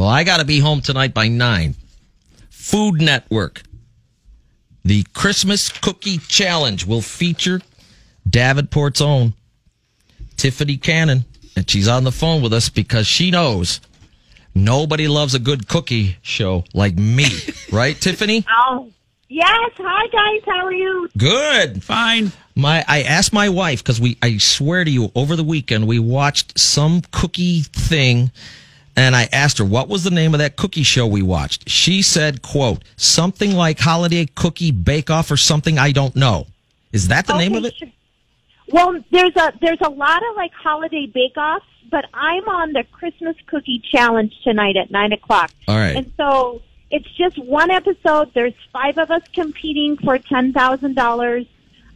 Well, I got to be home tonight by nine. Food Network. The Christmas Cookie Challenge will feature Davenport's own Tiffany Cannon. And she's on the phone with us because she knows nobody loves a good cookie show like me. right, Tiffany? Oh, yes. Hi, guys. How are you? Good. Fine. My, I asked my wife because we, I swear to you, over the weekend we watched some cookie thing, and I asked her what was the name of that cookie show we watched. She said, "quote something like Holiday Cookie Bake Off or something I don't know." Is that the name of it? sure. Well, there's a there's a lot of like holiday bake offs, but I'm on the Christmas cookie challenge tonight at nine o'clock. All right. And so it's just one episode. There's five of us competing for ten thousand dollars.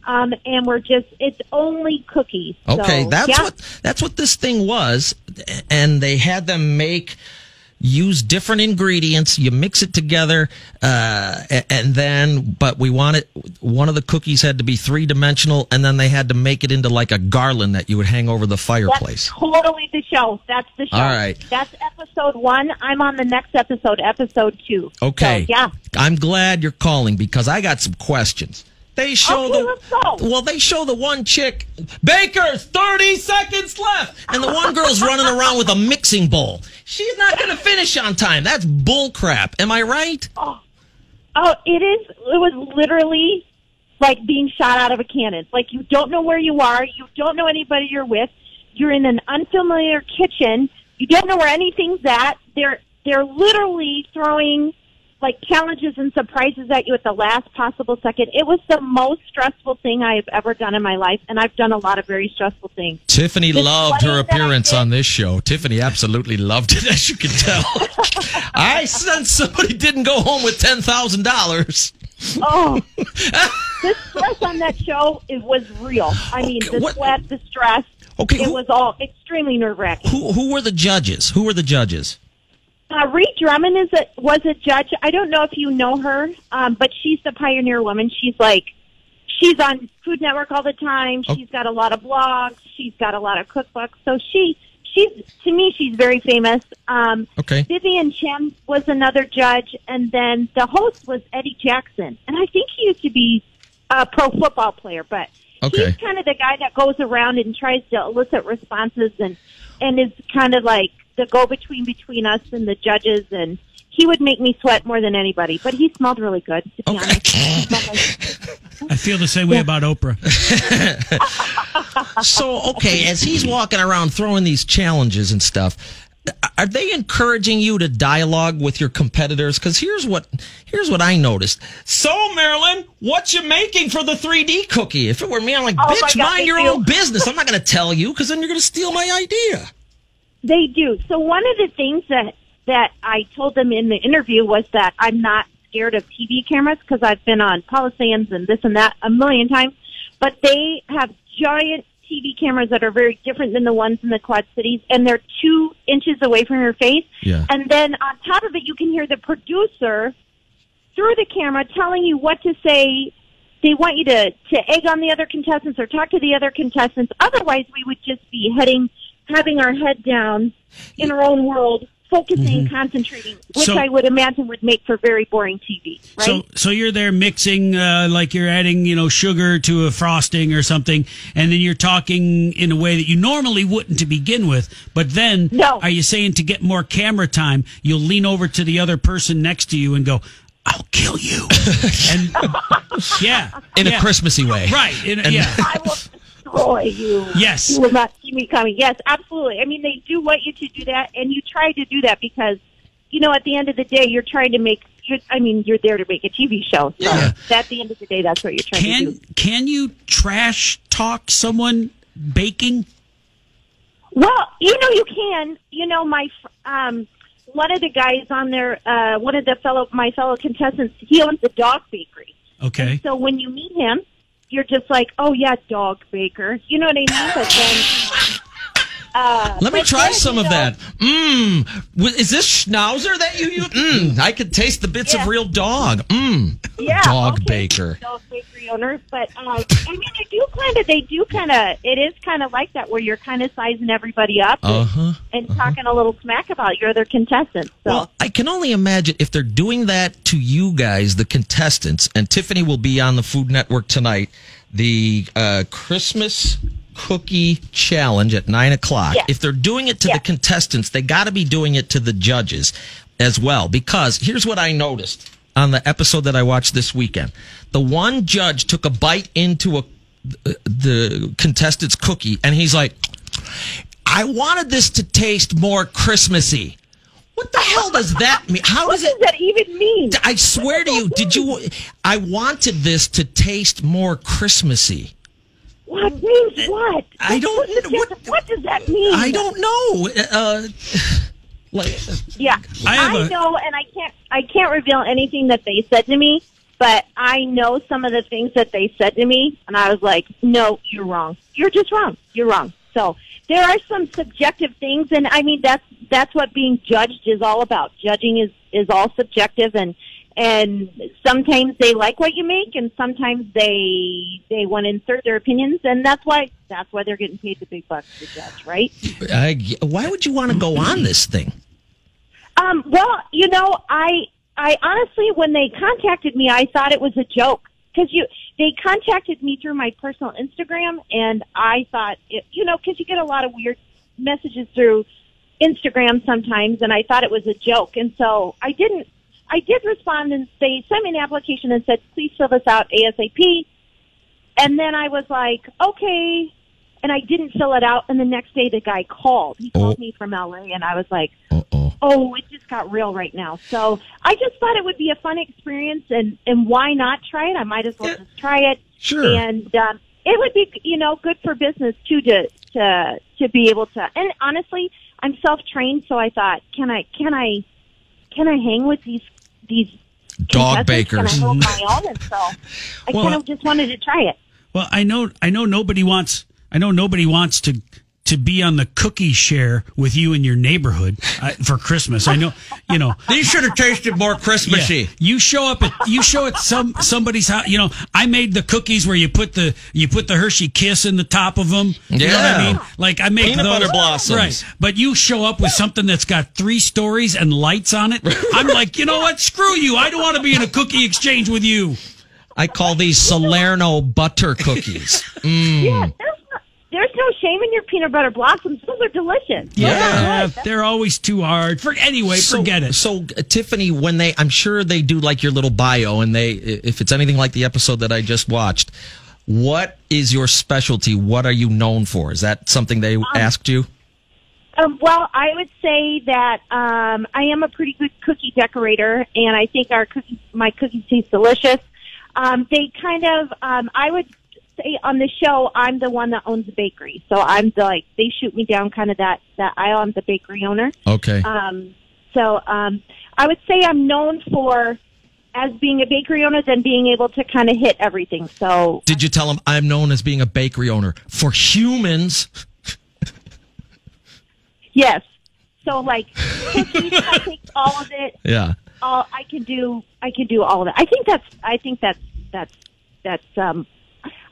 Um, and we're just, it's only cookies. Okay, that's yeah. what that's what this thing was, and they had them make use different ingredients. You mix it together, uh, and then but we wanted one of the cookies had to be three dimensional, and then they had to make it into like a garland that you would hang over the That's fireplace. totally the show. That's the show. All right. That's episode one. I'm on the next episode, episode two. Okay, So, yeah. I'm glad you're calling because I got some questions. They show Okay, the well. They show the one chick, Baker's thirty seconds left, and the one girl's running around with a mixing bowl. She's not going to finish on time. That's bull crap. Am I right? Oh, oh, it is. It was literally like being shot out of a cannon. Like you don't know where you are. You don't know anybody you're with. You're in an unfamiliar kitchen. You don't know where anything's at. They're they're literally throwing like challenges and surprises at you at the last possible second. It was the most stressful thing I have ever done in my life, and I've done a lot of very stressful things. Tiffany loved her sweating that I appearance on this show. Tiffany absolutely loved it, as you can tell. I sense somebody didn't go home with ten thousand dollars. Oh, the stress on that show it was real. I mean, Okay, the what- sweat, the stress. Okay, it who- was all extremely nerve wracking. Who who were the judges? Who were the judges? Uh, Ree Drummond is a, was a judge. I don't know if you know her, um, but she's the pioneer woman. She's like, she's on Food Network all the time. Oh. She's got a lot of blogs. She's got a lot of cookbooks. So she, she's to me, she's very famous. Um, Okay. Vivian Chen was another judge, and then the host was Eddie Jackson, and I think he used to be a pro football player, but Okay. he's kind of the guy that goes around and tries to elicit responses and and is kind of like the go between between us and the judges, and he would make me sweat more than anybody. But he smelled really good, to be Okay. honest. Like- I feel the same way about Oprah. So, okay, as he's walking around throwing these challenges and stuff, are they encouraging you to dialogue with your competitors? Because here's what here's what I noticed. So, Marilyn, what you making for the 3D cookie? If it were me, I'm like, Oh, bitch, God, mind your do. own business. I'm not going to tell you because then you're going to steal my idea. They do. So one of the things that that I told them in the interview was that I'm not scared of TV cameras because I've been on Paula Sands and this and that a million times. But they have giant TV cameras that are very different than the ones in the Quad Cities, and they're two inches away from your face. Yeah. And then on top of it, you can hear the producer through the camera telling you what to say. They want you to, to egg on the other contestants or talk to the other contestants. Otherwise, we would just be heading, having our head down in our own world, focusing, concentrating, which So- I would imagine would make for very boring TV, right? So, so you're there mixing, uh, like you're adding, you know, sugar to a frosting or something, and then you're talking in a way that you normally wouldn't to begin with. But then, No. are you saying to get more camera time, you'll lean over to the other person next to you and go, "I'll kill you," and yeah, In yeah. a Christmassy way. right? In, And- yeah, I will destroy you. Yes. You will not see me coming. Yes, absolutely. I mean, they do want you to do that, and you try to do that because, you know, at the end of the day, you're trying to make. You're, I mean, you're there to make a TV show. So Yeah. at the end of the day, that's what you're trying to can do. can you trash talk someone baking? Well, you know, you can. You know, my fr- um, one of the guys on there, uh, one of the fellow my fellow contestants, he owns a dog bakery. Okay, So when you meet him, you're just like, oh yeah, dog baker. You know what I mean? But then, Uh, Let me try some of that. Mmm. Is this schnauzer that you use? Mmm. I could taste the bits of real dog. Mmm. Yeah, Dog okay, baker. Dog bakery owners, but uh, I mean, they do kind of, they do kind of, it is kind of like that where you're kind of sizing everybody up and, Uh huh. talking a little smack about your other contestants. So Well, I can only imagine if they're doing that to you guys, the contestants, and Tiffany will be on the Food Network tonight. The uh, Christmas cookie challenge at nine o'clock. Yeah. If they're doing it to Yeah. the contestants, they got to be doing it to the judges as well. Because here's what I noticed on the episode that I watched this weekend: the one judge took a bite into a the contestant's cookie, and he's like, "I wanted this to taste more Christmassy." What the hell does that mean? How what does does it? that even mean? I swear to you, did you? I wanted this to taste more Christmassy. What means what? I don't- What, what- does that mean? I don't know. Uh, like, Yeah, I a- know, and I can't. I can't reveal anything that they said to me, but I know some of the things that they said to me, and I was like, "No, you're wrong. You're just wrong. You're wrong." So there are some subjective things, and I mean that's that's what being judged is all about. Judging is is all subjective, and and sometimes they like what you make, and sometimes they they want to insert their opinions, and that's why that's why they're getting paid the big bucks to judge, right? I, why would you want to go on this thing? Um, well, you know, I I honestly, when they contacted me, I thought it was a joke because you they contacted me through my personal Instagram, and I thought, it, you know, because you get a lot of weird messages through Instagram sometimes, and I thought it was a joke, and so I didn't. I did respond and they sent me an application and said, please fill this out ASAP. And then I was like, okay. And I didn't fill it out. And the next day the guy called. He called Oh. me from LA and I was like, Uh oh. oh, it just got real right now. So I just thought it would be a fun experience, and and why not try it? I might as well Yeah. just try it. Sure. And um, it would be, you know, good for business too to to to be able to. And honestly, I'm self trained, so I thought, can I can I can I hang with these these Dog bakers. Can I hold my own? And so I Well- kind of just wanted to try it. Well, I know, I know nobody wants, I know nobody wants to to be on the cookie share with you in your neighborhood uh, for Christmas. I know, you know. These should have tasted more Christmassy. Yeah. You show up at you show at some somebody's house. You know, I made the cookies where you put the you put the Hershey Kiss in the top of them. You know what I Yeah. mean? Like I make Peanut those, butter blossoms. right? But you show up with something that's got three stories and lights on it. I'm like, you know what? Screw you! I don't want to be in a cookie exchange with you. I call these Salerno butter cookies. Yeah, there's no, there's no shame in your peanut butter blossoms. Those are delicious. Those Yeah, good. they're always too hard. For anyway, forget it. So uh, Tiffany, when they, I'm sure they do like your little bio, and they, if it's anything like the episode that I just watched, what is your specialty? What are you known for? Is that something they asked you? Um, well, I would say that um, I am a pretty good cookie decorator, and I think our cookies, my cookies taste delicious. Um, they kind of, um, I would say on the show, I'm the one that owns the bakery, so I'm the, like they shoot me down kind of that that aisle. I'm the bakery owner. Okay. Um, so um, I would say I'm known for as being a bakery owner, than being able to kind of hit everything. So Did you tell them I'm known as being a bakery owner for humans? yes, so like cookies, I take all of it. Yeah. all I can do I can do all of it. I think that's I think that's that's that's um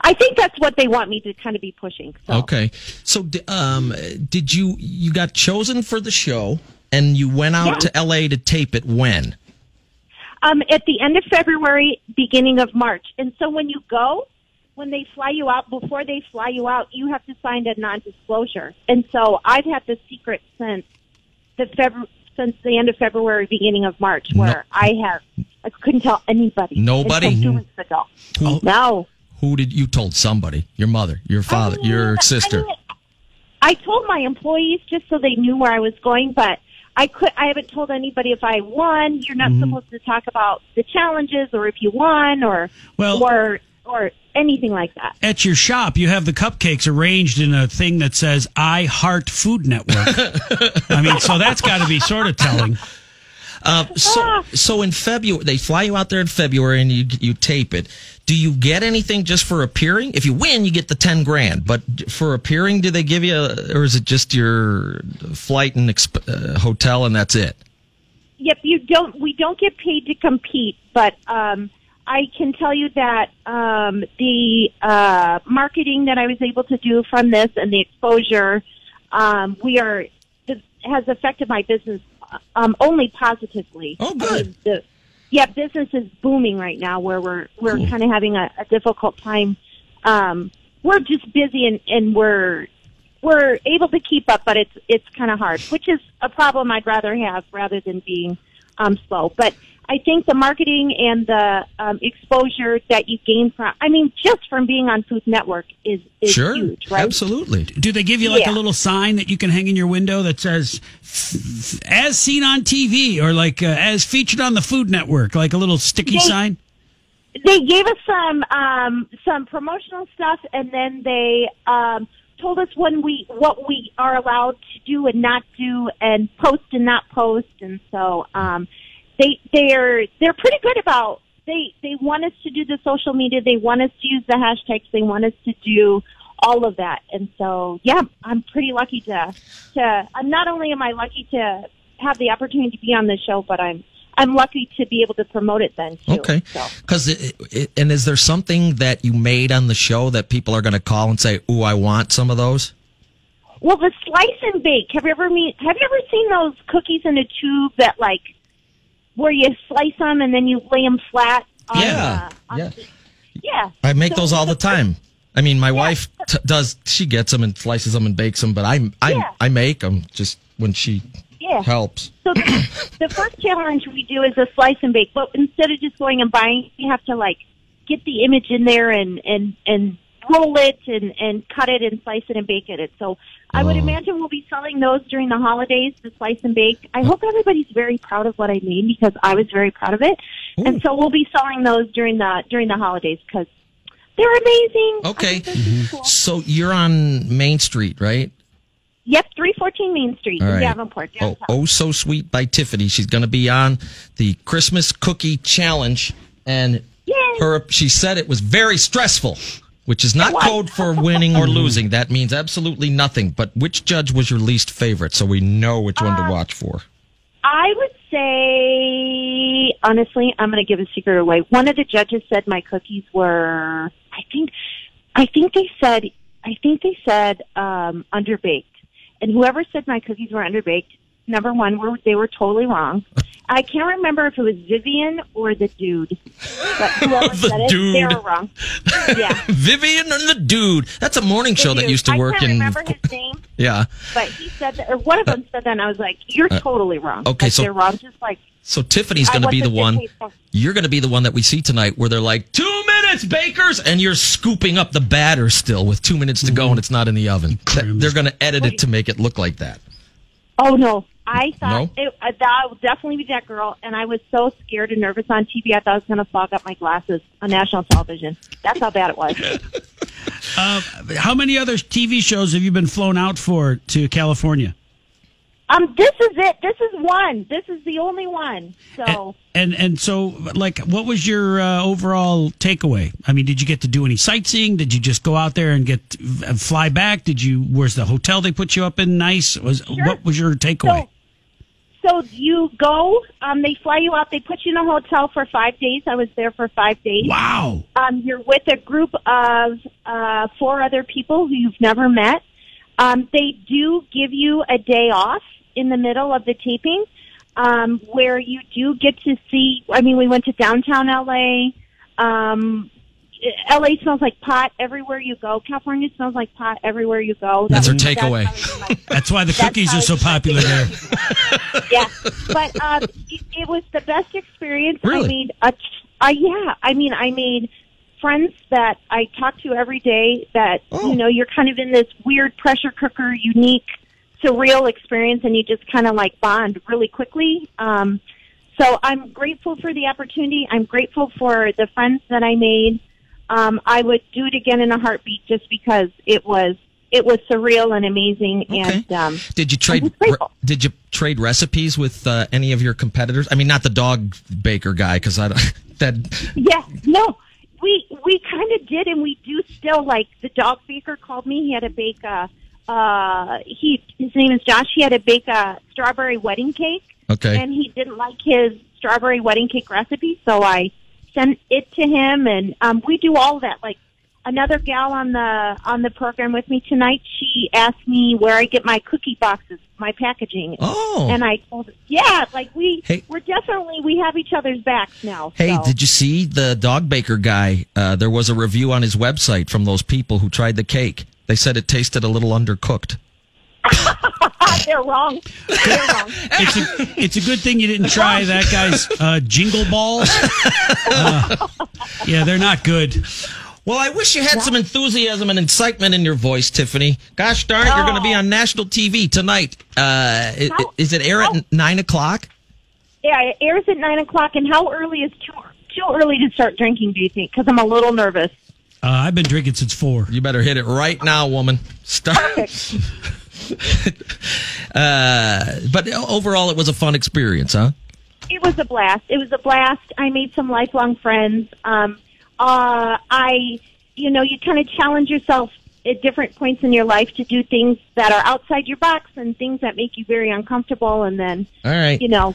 I think that's what they want me to kind of be pushing. So Okay. So, um, did you you got chosen for the show and you went out Yeah. to L.A. to tape it when? um at the end of February, beginning of March. And so when you go, when they fly you out, before they fly you out, you have to sign a non disclosure. And so I've had the secret since the February since the end of February, beginning of March, where I have I couldn't tell anybody. Nobody? until two weeks ago. Who- No. Who did you told somebody? Your mother, your father, I mean, your I sister. mean, I told my employees just so they knew where I was going, but I could. I haven't told anybody if I won. You're not mm-hmm. supposed to talk about the challenges or if you won or Well- or or anything like that. At your shop, you have the cupcakes arranged in a thing that says "I Heart Food Network." I mean, so that's got to be sort of telling. Uh, so, so in February, they fly you out there in February and you you tape it. Do you get anything just for appearing? If you win, you get the ten grand. But for appearing, do they give you, a, or is it just your flight and exp- uh, hotel and that's it? Yep, you don't. We don't get paid to compete, but um, I can tell you that um, the uh, marketing that I was able to do from this and the exposure, um, we are has affected my business um, only positively. Oh, good. I mean, the, yeah, business is booming right now. Where we're we're Cool. kind of having a, a difficult time. Um, we're just busy and, and we're we're able to keep up, but it's it's kind of hard, which is a problem I'd rather have rather than being um, slow. But I think the marketing and the um, exposure that you gain from, I mean, just from being on Food Network is is sure, huge, right? absolutely. Do they give you like Yeah. a little sign that you can hang in your window that says "as seen on TV" or like uh, "as featured on the Food Network"? Like a little sticky They- sign. they gave us some um, some promotional stuff, and then they um, told us when we what we are allowed to do and not do, and post and not post. And so um, they they're they're pretty good about they they want us to do the social media. They want us to use the hashtags. They want us to do all of that. And so yeah, I'm pretty lucky to to. I'm not only am I lucky to have the opportunity to be on the show, but I'm I'm lucky to be able to promote it then too. Okay. So. Because it, and is there something that you made on the show that people are going to call and say, "Ooh, I want some of those"? Well, the slice and bake. Have you ever meet? Have you ever seen those cookies in a tube that like where you slice them and then you lay them flat? On, Yeah. uh, on Yeah. the- yeah. I make So those all the the time. I mean, my wife t- does. She gets them and slices them and bakes them, but I I Yeah. I make them just when she Yeah. helps. So the, the first challenge we do is a slice and bake, but instead of just going and buying, you have to like get the image in there and and and roll it and and cut it and slice it and bake it. And so I would Oh. imagine we'll be selling those during the holidays, the slice and bake. I hope everybody's very proud of what I made because I was very proud of it, and so we'll be selling those during the during the holidays because they're amazing. Okay. they're mm-hmm. cool. So you're on Main Street, right? Yep, three fourteen Main Street in right. Davenport. Oh, oh, so sweet by Tiffany. She's going to be on the Christmas Cookie Challenge, and Yay. her she said it was very stressful, which is not code for winning or losing. That means absolutely nothing. But which judge was your least favorite, so we know which one Uh, to watch for? I would say, honestly, I'm going to give a secret away. One of the judges said my cookies were, I think, I think they said, I think they said um, underbaked. And whoever said my cookies were underbaked, number one, were they were totally wrong. I can't remember if it was Vivian or the dude, but whoever The said it, they dude. were wrong. Yeah. Vivian and the Dude. That's a morning show that used to work I can't in. remember his name, Yeah. but he said that, or one of them said that, and I was like, "You're totally wrong." Uh, okay, Like, so- they're wrong. Just like So Tiffany's going to be the one. thinking- You're going to be the one that we see tonight, where they're like two minutes, bakers, and you're scooping up the batter still with two minutes to go, and it's not in the oven. Th- They're going to edit it to make it look like that. Oh no! I thought No? it, uh, that would definitely be that girl, and I was so scared and nervous on TV. I thought I was going to fog up my glasses on national television. That's how bad it was. Uh, how many other TV shows have you been flown out for to California? um, this is it. This is one. This is the only one. So And and so, like, what was your uh, overall takeaway? I mean, did you get to do any sightseeing? Did you just go out there and get uh, fly back? Did you? Where's the hotel they put you up in? Nice. Was what was your takeaway? So, so you go. Um, they fly you out. They put you in a hotel for five days. I was there for five days. wow. Um, you're with a group of uh, four other people who you've never met. Um, they do give you a day off in the middle of the taping, um, where you do get to see. I mean, we went to downtown LA. Um, LA smells like pot everywhere you go. California smells like pot everywhere you go. That's That her was- takeaway. probably my- That's why the That's cookies are so popular there. yeah, but um, it, it was the best experience. Really? I made a, t- uh, yeah. I mean, I made friends that I talk to every day. That Oh. you know, you're kind of in this weird pressure cooker, unique, surreal experience, and you just kind of like bond really quickly. Um, so I'm grateful for the opportunity. I'm grateful for the friends that I made. Um, I would do it again in a heartbeat, just because it was it was surreal and amazing. And um, did you trade? Grateful. Did you trade recipes with uh, any of your competitors? I mean, not the dog baker guy, because I don't- that. yeah, no, we we kind of did, and we do still. Like the dog baker called me. He had to bake a. Uh, he his name is Josh. He had to bake a strawberry wedding cake. Okay. and he didn't like his strawberry wedding cake recipe, so I sent it to him, and um, we do all that. Like another gal on the on the program with me tonight, she asked me where I get my cookie boxes, my packaging, Oh. and I told her, yeah, like we Hey. we're definitely we have each other's backs now. Hey, so. did you see the dog baker guy? Uh, there was a review on his website from those people who tried the cake. They said it tasted a little undercooked. They're wrong. They're wrong. It's a, it's a good thing you didn't try that guy's uh, jingle balls. Uh, yeah, they're not good. Well, I wish you had some enthusiasm and excitement in your voice, Tiffany. Gosh darn it, you're going to be on national TV tonight. Uh, i- How- is it air how- at nine o'clock? Yeah, it airs at nine o'clock. And how early is too too early to start drinking? Do you think? Because I'm a little nervous. Uh, I've been drinking since four. You better hit it right now, woman. Start. uh, but overall, it was a fun experience, huh? It was a blast. It was a blast. I made some lifelong friends. Um, uh, I, you know, you kind of challenge yourself at different points in your life to do things that are outside your box and things that make you very uncomfortable. And then, All right. you know,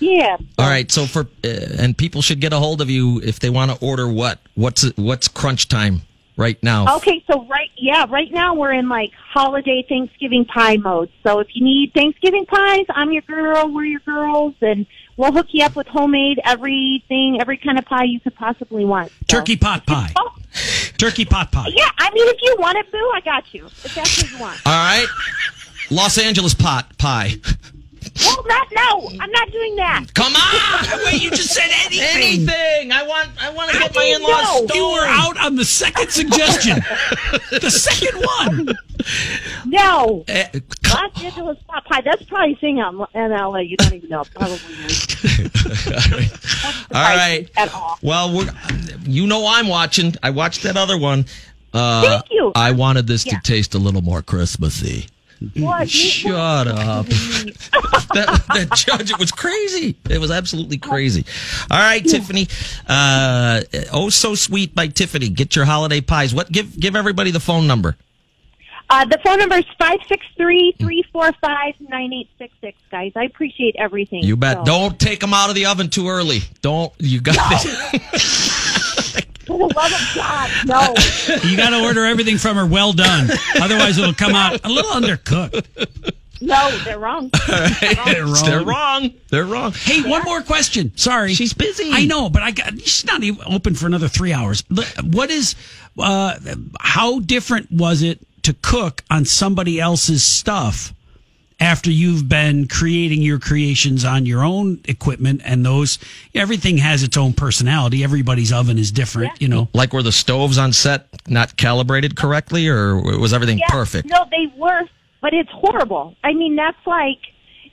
yeah. All right. So for uh, and people should get a hold of you if they want to order what what's what's crunch time right now. Okay, so right, yeah, right now we're in like holiday Thanksgiving pie mode. So if you need Thanksgiving pies, I'm your girl. We're your girls, and we'll hook you up with homemade everything, every kind of pie you could possibly want. So- Turkey pot pie. Oh, Turkey pot pie. yeah, I mean, if you want it, boo, I got you. If that's what you want. All right. Los Angeles pot pie. Well, not no, I'm not doing that. Come on. Wait, you just said anything. Anything. I want. I want to get my didn't in-laws. know. stoned. You were out on the second suggestion. the second one. No, come- Los Angeles pot pie. That's probably a thing on in LA. You don't even know. Probably. is. All right. At all. Well, we're, you know I'm watching. I watched that other one. Uh, Thank you. I wanted this Yeah. to taste a little more Christmassy. What? Shut up. that, that judge, it was crazy. It was absolutely crazy. All right, Tiffany. Uh, oh, so sweet by Tiffany. Get your holiday pies. What? Give give everybody the phone number. Uh, the phone number is five six three three four five nine eight six six. Guys, I appreciate everything. You bet. So, Don't take them out of the oven too early. Don't. You got it. For the love of God, no, You got to order everything from her well done. Otherwise, it'll come out a little undercooked. no, they're wrong. They're wrong. They're wrong. They're wrong. Hey, one more question. Sorry, She's busy. I know, but I got she's not even open for another three hours. What is? Uh, how different was it to cook on somebody else's stuff after you've been creating your creations on your own equipment and those? Everything has its own personality. Everybody's oven is different. Yeah. You know. Like were the stoves on set not calibrated correctly, or was everything Yeah, perfect? No, they were, but it's horrible. I mean, that's like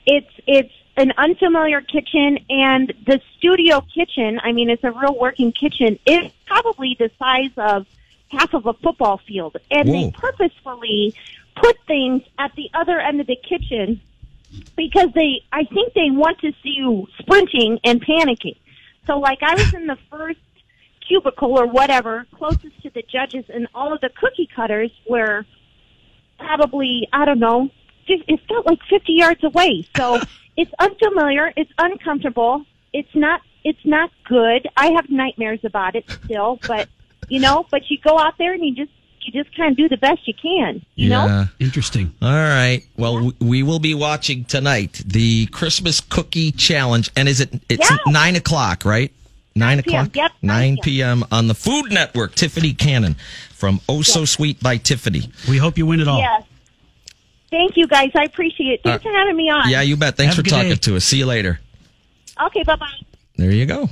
it's it's an unfamiliar kitchen, and the studio kitchen. I mean, it's a real working kitchen. It's probably the size of half of a football field, and Whoa. they purposefully put things at the other end of the kitchen because they I think they want to see you sprinting and panicking. So like I was in the first cubicle or whatever closest to the judges and all of the cookie cutters were probably I don't know it felt like 50 yards away. So it's unfamiliar, it's uncomfortable, it's not it's not good. I have nightmares about it still, but you know, but you go out there and you just you just kind of do the best you can, you know? yeah. Interesting. All right. Well, w we will be watching tonight the Christmas Cookie Challenge, and is it? It's Yeah. nine o'clock, right? Nine o'clock. Yep, 9 9 p.m. on the Food Network. Tiffany Cannon from Oh So Sweet by Tiffany. We hope you win it all. Yes. Thank you guys. I appreciate it. Thanks Uh, for having me on. Yeah, you bet. Thanks Have for talking day. to us. See you later. Okay, bye bye. There you go.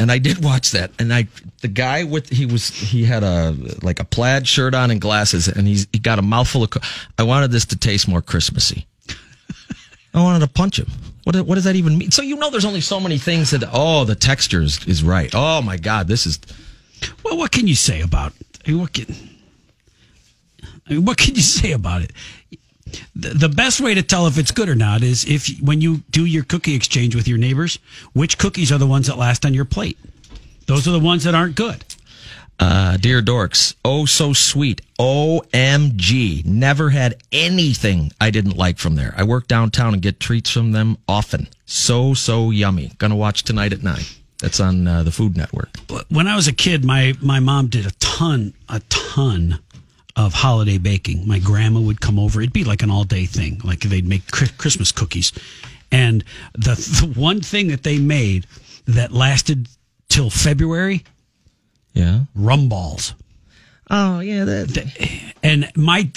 And I did watch that, and I the guy with he was he had a like a plaid shirt on and glasses, and he's he got a mouthful of. I wanted this to taste more Christmassy. I wanted to punch him. What what does that even mean? So you know, there's only so many things that. Oh, the texture is, is right. Oh my God, this is. Well, what can you say about? I mean, what can? I mean, what can you say about it? The, best way to tell if it's good or not is if when you do your cookie exchange with your neighbors, which cookies are the ones that last on your plate. Those are the ones that aren't good. Uh, dear dorks, oh so sweet. OMG. Never had anything I didn't like from there. I work downtown and get treats from them often. So, so yummy. Gonna watch tonight at nine. That's on uh, the Food Network. When I was a kid, my, my mom did a ton, a ton of holiday baking. My grandma would come over. It'd be like an all day thing. Like they'd make Christmas cookies. And the, the one thing that they made that lasted till February Yeah. rum balls. Oh, yeah. That, And my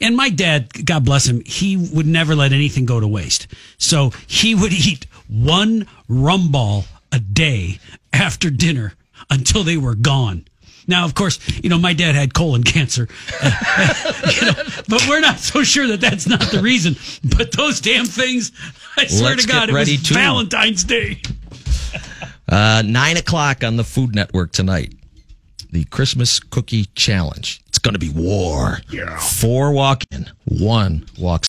and my dad, God bless him, he would never let anything go to waste. So he would eat one rum ball a day after dinner until they were gone. Now, of course, you know my dad had colon cancer, you know, but we're not so sure that that's not the reason. But those damn things, I swear Let's to God, it was to- Valentine's Day. uh, nine o'clock on the Food Network tonight. The Christmas Cookie Challenge. It's going to be war. Yeah. Four walk in, one walks